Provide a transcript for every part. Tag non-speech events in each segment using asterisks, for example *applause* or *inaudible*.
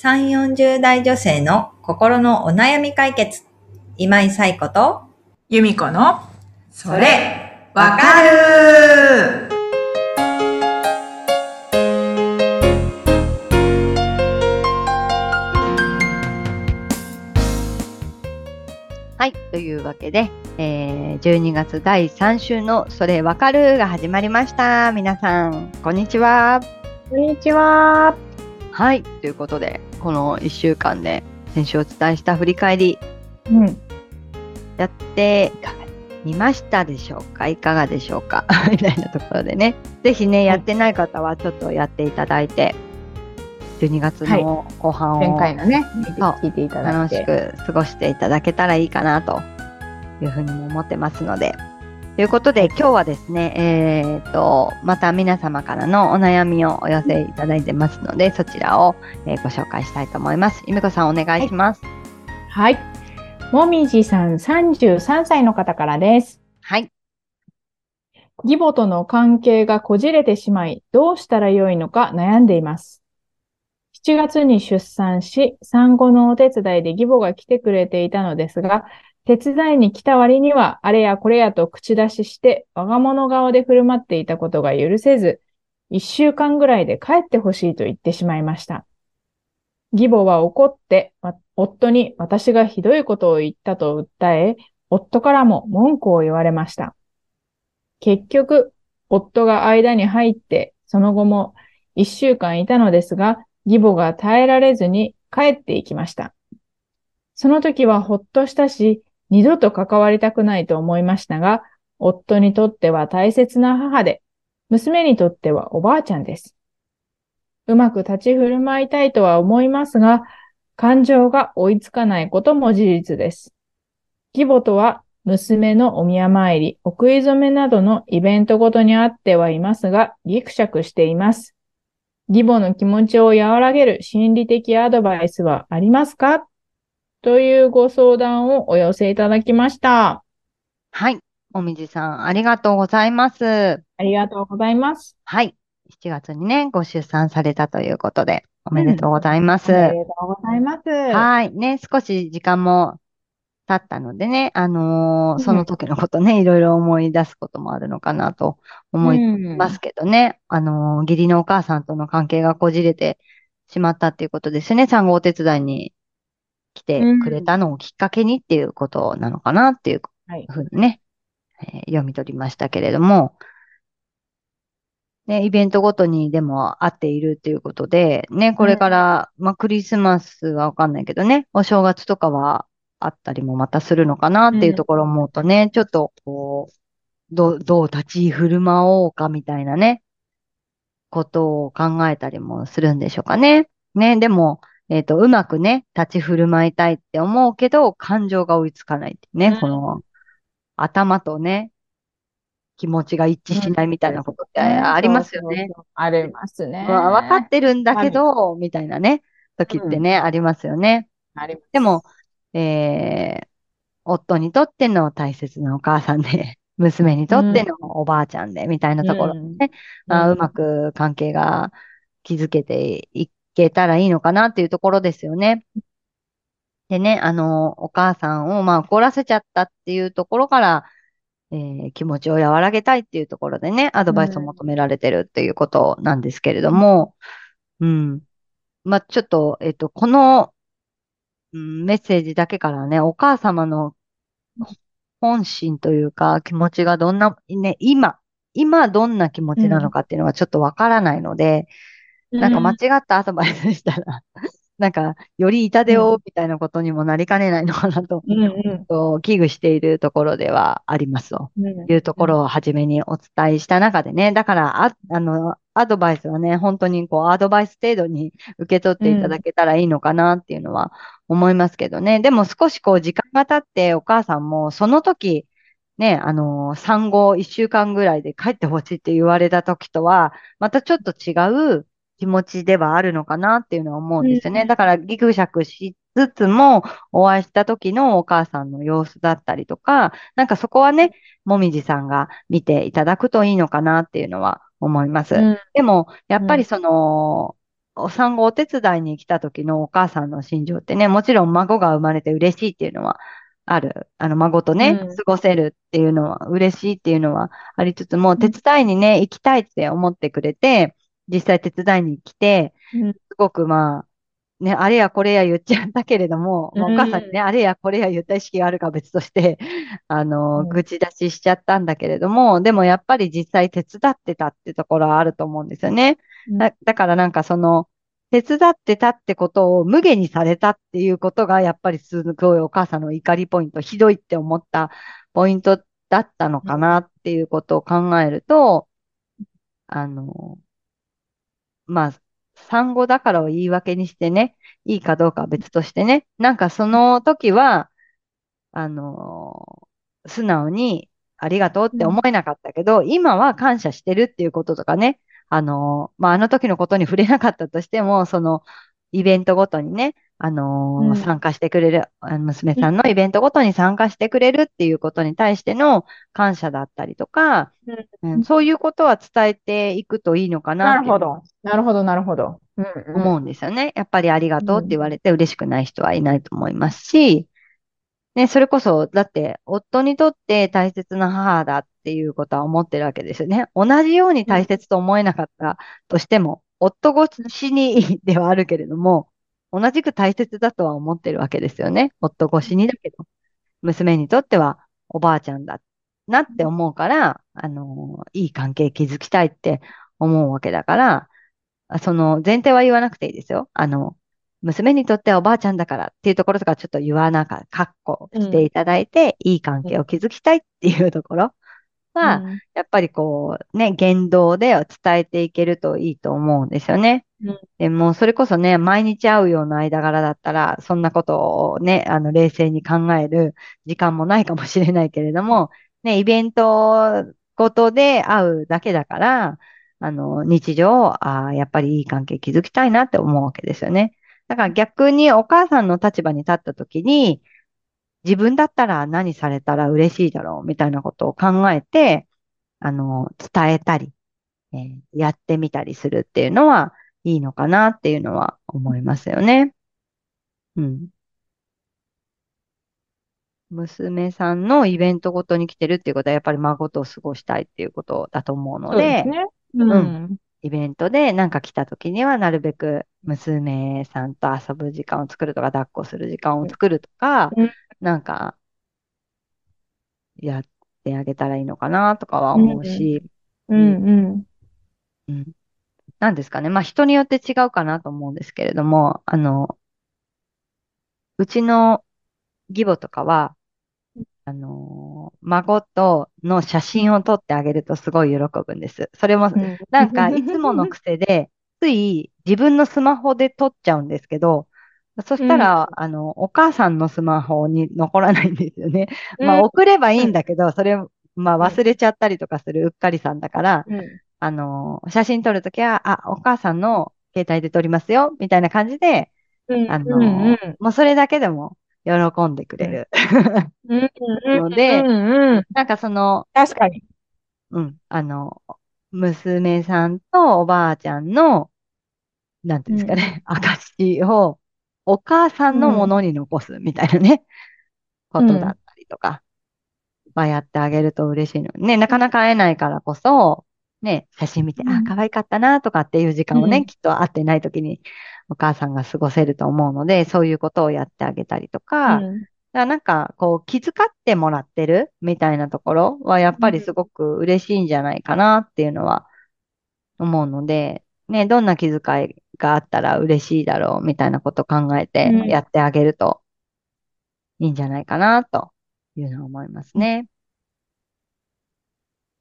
3、40代女性の心のお悩み解決。今井彩子と、由美子の、それ、わかるはい。というわけで、えー、12月第3週のそれわかるが始まりました。皆さん、こんにちは。こんにちは。はい。ということで、この1週間で先週お伝えした振り返り、うん。やってみましたでしょうか？いかがでしょうか？*laughs* みたいなところでね。ぜひね、やってない方はちょっとやっていただいて、12月の後半を、前回のね、聞いていただい楽して。く過ごしていただけたらいいかなというふうにも思ってますので。ということで今日はですね、えー、と、また皆様からのお悩みをお寄せいただいてますので、そちらを、えーご紹介したいと思います。ゆめこさんお願いします。はい。もみじさん33歳の方からです。はい。義母との関係がこじれてしまい、どうしたらよいのか悩んでいます。7月に出産し、産後のお手伝いで義母が来てくれていたのですが、手伝いに来た割には、あれやこれやと口出しして、我が物顔で振る舞っていたことが許せず、1週間ぐらいで帰ってほしいと言ってしまいました。義母は怒って、わ夫に私がひどいことを言ったと訴え、夫からも文句を言われました。結局、夫が間に入って、その後も一週間いたのですが、義母が耐えられずに帰っていきました。その時はほっとしたし、二度と関わりたくないと思いましたが、夫にとっては大切な母で、娘にとってはおばあちゃんです。うまく立ち振る舞いたいとは思いますが、感情が追いつかないことも事実です。義母とは娘のお宮参り、お食い初めなどのイベントごとにあってはいますが、ギクシャクしています。義母の気持ちを和らげる心理的アドバイスはありますか？というご相談をお寄せいただきました。はい。おみじさん、ありがとうございます。ありがとうございます。はい。7月にね、ご出産されたということで、おめでとうございます。おめでとうございます。はい。ね、少し時間も経ったのでね、あのーうんその時のことね、いろいろ思い出すこともあるのかなと思いますけどね、あのー義理のお母さんとの関係がこじれてしまったっていうことですね。産後お手伝いに来てくれたのをきっかけにっていうことなのかなっていうはい。ふうにね、えー読み取りましたけれども、ね、イベントごとにでも会っているっていうことで、ね、これから、まあクリスマスはわかんないけどね、お正月とかはあったりもまたするのかなっていうところを思うとね、ちょっとこう、どう、どう立ち振る舞おうかみたいなね、ことを考えたりもするんでしょうかね。ね、でも、えっと、うまくね、立ち振る舞いたいって思うけど、感情が追いつかないってね、うんこの、頭とね、気持ちが一致しないみたいなことってうんありますよね。そうそうそうありますね。まあ分かってるんだけど、みたいなね、時ってね、ありますよね。あります。でも、えー、夫にとっての大切なお母さんで、*laughs* 娘にとってのおばあちゃんで、みたいなところでね、まあ、うまく関係が築けていけたらいいのかなっていうところですよね。でね、あの、お母さんをまあ怒らせちゃったっていうところから、えー気持ちを和らげたいっていうところでね、アドバイスを求められてるっていうことなんですけれども、うん。まあ、ちょっと、えっと、この、うんメッセージだけからね、お母様の本心というか気持ちがどんな、ね、今、今どんな気持ちなのかっていうのはちょっとわからないので、なんか間違ったアドバイスしたら、*laughs* なんか、より痛手をみたいなことにもなりかねないのかなと、うんうん。と危惧しているところではありますと。うん。いうところを初めにお伝えした中でね、だから、あ、あの、アドバイスはね、本当にこう、アドバイス程度に受け取っていただけたらいいのかなっていうのは思いますけどね。でも少しこう、時間が経ってお母さんもその時、ね、あの、産後1週間ぐらいで帰ってほしいって言われた時とは、またちょっと違う気持ちではあるのかなっていうのは思うんですよね。だから、ギクシャクしつつも、お会いした時のお母さんの様子だったりとか、なんかそこはね、もみじさんが見ていただくといいのかなっていうのは思います。うんでも、やっぱりその、お産後お手伝いに来た時のお母さんの心情ってね、もちろん孫が生まれて嬉しいっていうのはある。あの、孫とね、うん過ごせるっていうのは、嬉しいっていうのはありつつも、手伝いにね、行きたいって思ってくれて、実際手伝いに来て、うん。すごくまあ、ね、あれやこれや言っちゃったけれども、まあお母さんにね、うあれやこれや言った意識があるかは別として、*laughs* あの、うん。口出ししちゃったんだけれども、でもやっぱり実際手伝ってたってところはあると思うんですよね。だ、だからなんかその、手伝ってたってことを無下にされたっていうことが、やっぱりすごいお母さんの怒りポイント、ひどいって思ったポイントだったのかなっていうことを考えると、あの、まあ、産後だからを言い訳にしてね、いいかどうかは別としてね、なんかその時は、あの、素直にありがとうって思えなかったけど、今は感謝してるっていうこととかね、あの、まあ、あの時のことに触れなかったとしても、その、イベントごとにね、あのうん参加してくれる、娘さんのイベントごとに参加してくれるっていうことに対しての感謝だったりとか、うんそういうことは伝えていくといいのかななるほど。なるほど、なるほど。うんうん思うんですよね。やっぱりありがとうって言われて嬉しくない人はいないと思いますし、ね、それこそ、だって、夫にとって大切な母だっていうことは思ってるわけですよね。同じように大切と思えなかったとしても、夫越しにではあるけれども、同じく大切だとは思ってるわけですよね。夫越しにだけど。娘にとってはおばあちゃんだなって思うから、あの、いい関係築きたいって思うわけだから、その前提は言わなくていいですよ。あの、娘にとってはおばあちゃんだからっていうところとかちょっと言わなか、かっこしていただいて、いい関係を築きたいっていうところは、うんやっぱりこう、ね、言動で伝えていけるといいと思うんですよね。うんでも、それこそね、毎日会うような間柄だったら、そんなことをね、あの、冷静に考える時間もないかもしれないけれども、ね、イベントごとで会うだけだから、あの、日常、ああ、やっぱりいい関係築きたいなって思うわけですよね。だから逆にお母さんの立場に立った時に、自分だったら何されたら嬉しいだろうみたいなことを考えて、あの、伝えたり、えーやってみたりするっていうのはいいのかなっていうのは思いますよね。うん。娘さんのイベントごとに来てるっていうことはやっぱり孫と過ごしたいっていうことだと思うのでそうです、ね。うん。イベントでなんか来た時にはなるべく娘さんと遊ぶ時間を作るとか、抱っこする時間を作るとかうん、なんか、やってあげたらいいのかなとかは思うし、うんうん。うん。なんですかね。まあ人によって違うかなと思うんですけれども、あの、うちの義母とかは、あの、孫との写真を撮ってあげるとすごい喜ぶんです。それもうんなんか、いつもの癖で、つい自分のスマホで撮っちゃうんですけど、そしたら、あの、お母さんのスマホに残らないんですよね。まあ、送ればいいんだけど、それ、まあ、忘れちゃったりとかするうっかりさんだから、うん。あの、写真撮るときは、あ、お母さんの携帯で撮りますよ、みたいな感じで、うん。あの、うんうん。もうそれだけでも喜んでくれる。うん。うん。*laughs* のでうんうん。なんかその、確かに。うん、あの、娘さんとおばあちゃんの、なんていうんですかね、*laughs* 証をお母さんのものに残すみたいなね、ことだったりとか、はやってあげると嬉しいの。ね、なかなか会えないからこそ、ね、写真見て、あ、うん。可愛かったなとかっていう時間をね、うん。きっと会ってない時にお母さんが過ごせると思うので、そういうことをやってあげたりとか、うん。だからなんか、こう、気遣ってもらってるみたいなところは、やっぱりすごく嬉しいんじゃないかなっていうのは思うので、ね、どんな気遣いがあったら嬉しいだろうみたいなことを考えてうんやってあげるといいんじゃないかなというのは思いますね。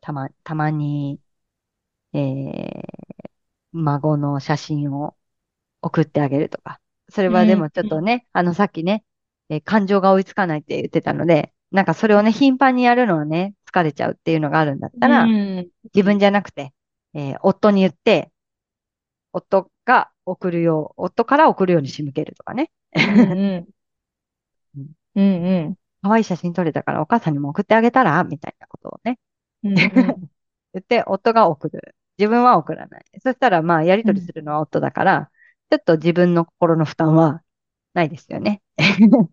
たま、たまに、えー、孫の写真を送ってあげるとか。それはでもちょっとね、あのさっきね、えー感情が追いつかないって言ってたので、なんかそれをね、頻繁にやるのはね、疲れちゃうっていうのがあるんだったら、うん自分じゃなくて、えー夫に言って、夫が送るよう、夫から送るように仕向けるとかね。うんうんうんうん可愛い写真撮れたからお母さんにも送ってあげたらみたいなことをね。うん *laughs* 言って、夫が送る。自分は送らない。そしたら、まあ、やりとりするのは夫だから、ちょっと自分の心の負担はないですよね。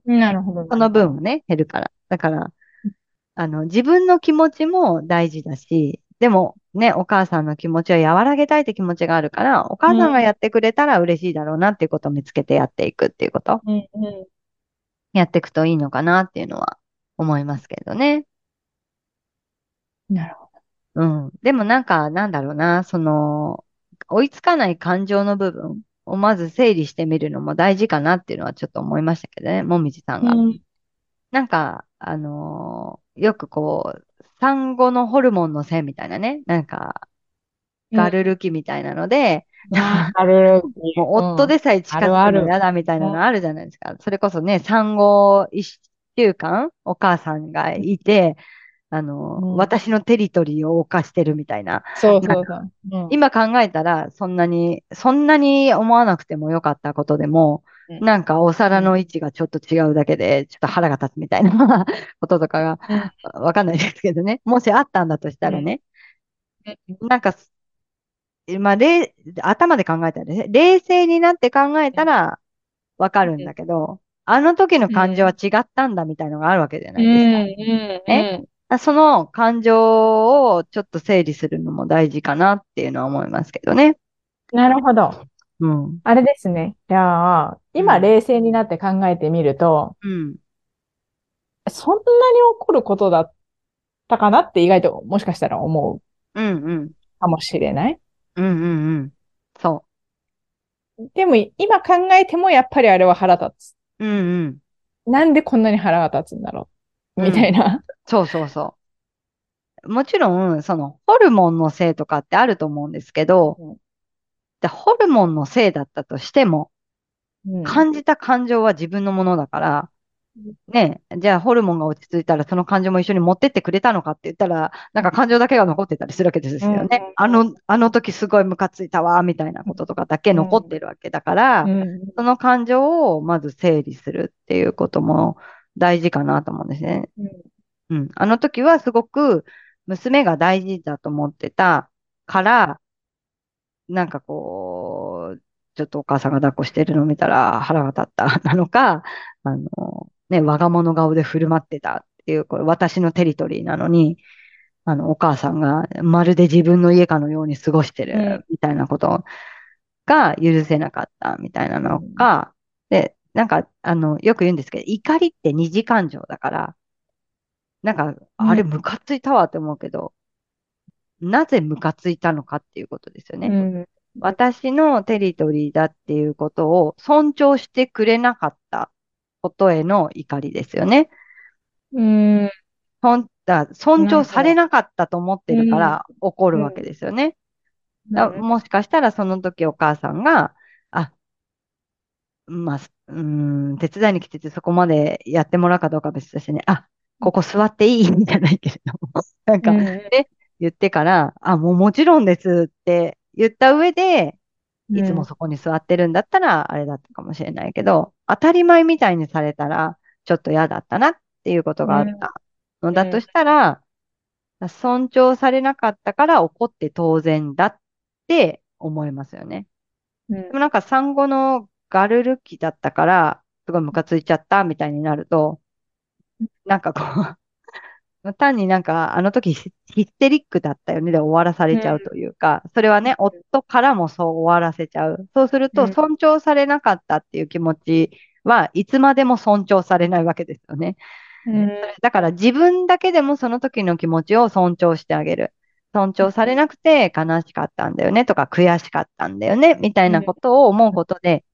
なるほど。その分はね、減るから。だから、あの、自分の気持ちも大事だし、でもね、お母さんの気持ちを和らげたいって気持ちがあるから、お母さんがやってくれたら嬉しいだろうなっていうことを見つけてやっていくっていうこと、うんうん。やっていくといいのかなっていうのは思いますけどね。なるほうん。でもなんか、なんだろうな、その、追いつかない感情の部分をまず整理してみるのも大事かなっていうのはちょっと思いましたけどね、もみじさんど。が。うん。なんか、あのーよくこう、産後のホルモンのせいみたいなね、なんか、ガルル期みたいなので、ある。*laughs* もう夫でさえ近づくの嫌だみたいなのあるじゃないですか。それこそね、産後一週間お母さんがいて、あの、うん私のテリトリーを犯してるみたいな。そうそうそう。うん今考えたら、そんなに、そんなに思わなくてもよかったことでも、うんなんかお皿の位置がちょっと違うだけで、ちょっと腹が立つみたいな *laughs* こととかが、わかんないですけどね。もしあったんだとしたらね。なんか、まあ、れ頭で考えたらね、冷静になって考えたらわかるんだけど、あの時の感情は違ったんだみたいのがあるわけじゃないですか。えあその感情をちょっと整理するのも大事かなっていうのは思いますけどね。なるほど。うん。あれですね。じゃあ、今冷静になって考えてみると、うん。そんなに起こることだったかなって意外ともしかしたら思ううんうん。かもしれない。うんうんうん。そでも今考えてもやっぱりあれは腹立つ。う。うんうん。なんでこんなに腹が立つんだろう。うんみたいな。そうそうそう。もちろん、その、ホルモンのせいとかってあると思うんですけど、うんでホルモンのせいだったとしても、うん感じた感情は自分のものだから、ねえ、じゃあホルモンが落ち着いたらその感情も一緒に持ってってくれたのかって言ったら、なんか感情だけが残ってたりするわけですよね。うんあの、あの時すごいムカついたわ、みたいなこととかだけ残ってるわけだから、うんその感情をまず整理するっていうことも大事かなと思うんですね。うん。あの時はすごく娘が大事だと思ってたから、なんかこう、ちょっとお母さんが抱っこしてるのを見たら腹が立ったなのか、*laughs* あの、ね、我が物顔で振る舞ってたっていう、これ私のテリトリーなのに、あの、お母さんがまるで自分の家かのように過ごしてうん。るみたいなことが許せなかったみたいなのか、で、なんか、あの、よく言うんですけど、怒りって二次感情だから、なんか、あれ、うん。ムカついたわって思うけど、なぜムカついたのかっていうことですよね。うん。私のテリトリーだっていうことを尊重してくれなかったことへの怒りですよね。うん。だ尊重されなかったと思ってるから怒るわけですよね。だうん。もしかしたらその時お母さんが、あ、まあ、すうーん、手伝いに来ててそこまでやってもらうかどうかは別としてね、あ、ここ座っていい？じゃないけれども、なんか、うん言ってから、あ、もうもちろんですって言った上で、いつもそこに座ってるんだったら、あれだったかもしれないけど、当たり前みたいにされたら、ちょっと嫌だったなっていうことがあったのだとしたら、尊重されなかったから怒って当然だって思いますよね。うん。でもなんか産後のガルル期だったから、すごいムカついちゃったみたいになると、なんかこう、単になんかあの時ヒヒステリックだったよね。で終わらされちゃうというか、それはね、夫からもそう終わらせちゃう。そうするとうん。尊重されなかったっていう気持ちはいつまでも尊重されないわけですよね。うん。だから自分だけでもその時の気持ちを尊重してあげる。尊重されなくて悲しかったんだよね。とか悔しかったんだよね。みたいなことを思うことで、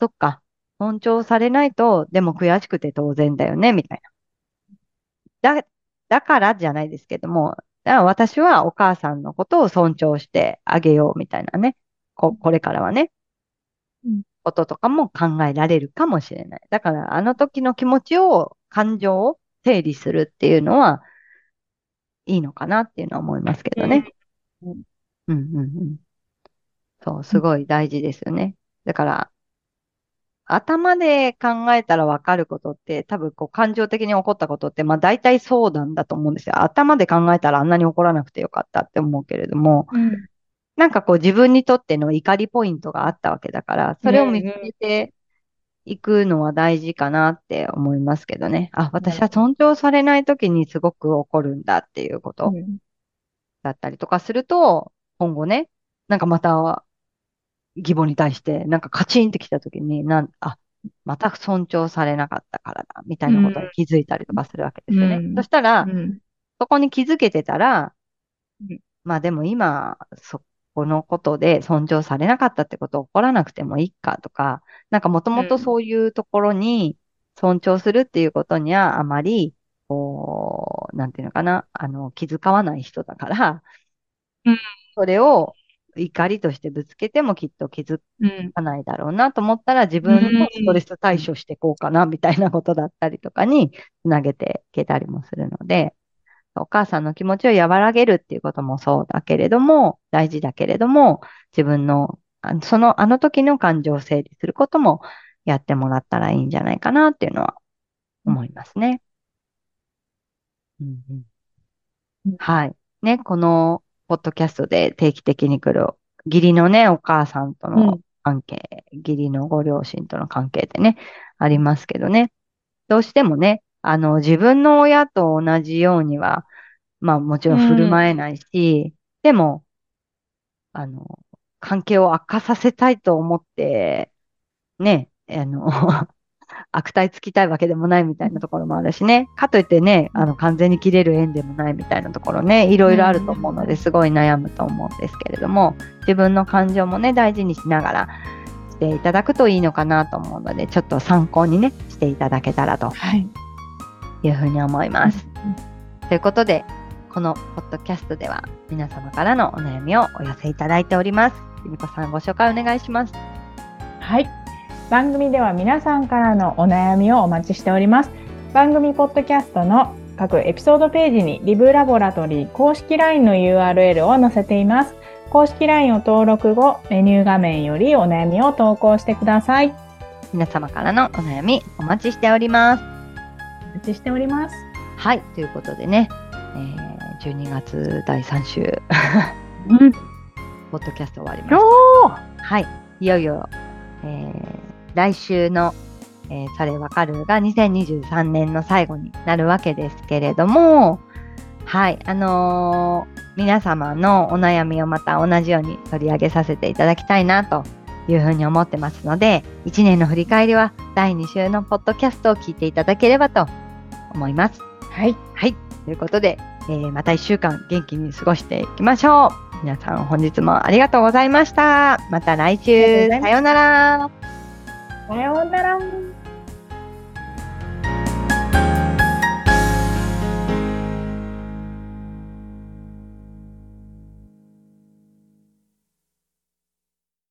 そっか、尊重されないとでも悔しくて当然だよね。みたいな。だ、だからじゃないですけども、私はお母さんのことを尊重してあげようみたいなね。こ、これからはねうん。こととかも考えられるかもしれない。だからあの時の気持ちを、感情を整理するっていうのは、いいのかなっていうのは思いますけどね。うんうんうんうん。そう、すごい大事ですよね。だから、頭で考えたらわかることって、多分こう感情的に起こったことって、まあ大体そうなんだと思うんですよ。頭で考えたらあんなに起こらなくてよかったって思うけれども、うんなんかこう自分にとっての怒りポイントがあったわけだから、それを見つけていくのは大事かなって思いますけどね。あ、私は尊重されない時にすごく怒るんだっていうことうんだったりとかすると、今後ね、なんかまた義母に対してなんかカチンってきた時に、なん、あ、また尊重されなかったからだ、みたいなことに気づいたりとかするわけですよね。うん。そしたら、うん。そこに気づけてたらうん、まあでも今、そこのことで尊重されなかったってこと起こらなくてもいいかとか、なんかもともとそういうところに尊重するっていうことにはあまり、こう、なんていうのかな、あの、気遣わない人だからうん、それを怒りとしてぶつけてもきっと気づうんかないだろうなと思ったら自分のストレス対処していこうかなみたいなことだったりとかにつなげていけたりもするので、お母さんの気持ちを和らげるっていうこともそうだけれども、大事だけれども、自分の、あその、あの時の感情を整理することもやってもらったらいいんじゃないかなっていうのは思いますね。うんうんうんはい。ね、このポッドキャストで定期的に来る義理のね、お母さんとの関係、義理のご両親との関係ってね、ありますけどね。どうしてもね、あの、自分の親と同じようには、まあもちろん振る舞えないし、でも、あの、関係を悪化させたいと思って、ね、あの、悪態つきたいわけでもないみたいなところもあるしね。かといってね、あの、完全に切れる縁でもないみたいなところね、いろいろあると思うので、すごい悩むと思うんですけれども、自分の感情もね、大事にしながらしていただくといいのかなと思うので、ちょっと参考にね、していただけたらとはい。いうふうに思います。ということで、このポッドキャストでは皆様からのお悩みをお寄せいただいております。ゆみこさんご紹介お願いします。はい。番組では皆さんからのお悩みをお待ちしております。番組ポッドキャストの各エピソードページにリブラボラトリー公式 LINE の URL を載せています。公式 LINE を登録後、メニュー画面よりお悩みを投稿してください。皆様からのお悩みお待ちしております。お待ちしております。はい、ということでね、えー12月第3週、うん。*laughs* ポッドキャスト終わりました。はい。いよいよ、えー来週の、えーそれわかるが2023年の最後になるわけですけれども、はい。あのー皆様のお悩みをまた同じように取り上げさせていただきたいなというふうに思ってますので、1年の振り返りは第2週のポッドキャストを聞いていただければと思います。はい。はい。ということで、えーまた1週間元気に過ごしていきましょう。皆さん本日もありがとうございました。また来週。さようなら。さようなら。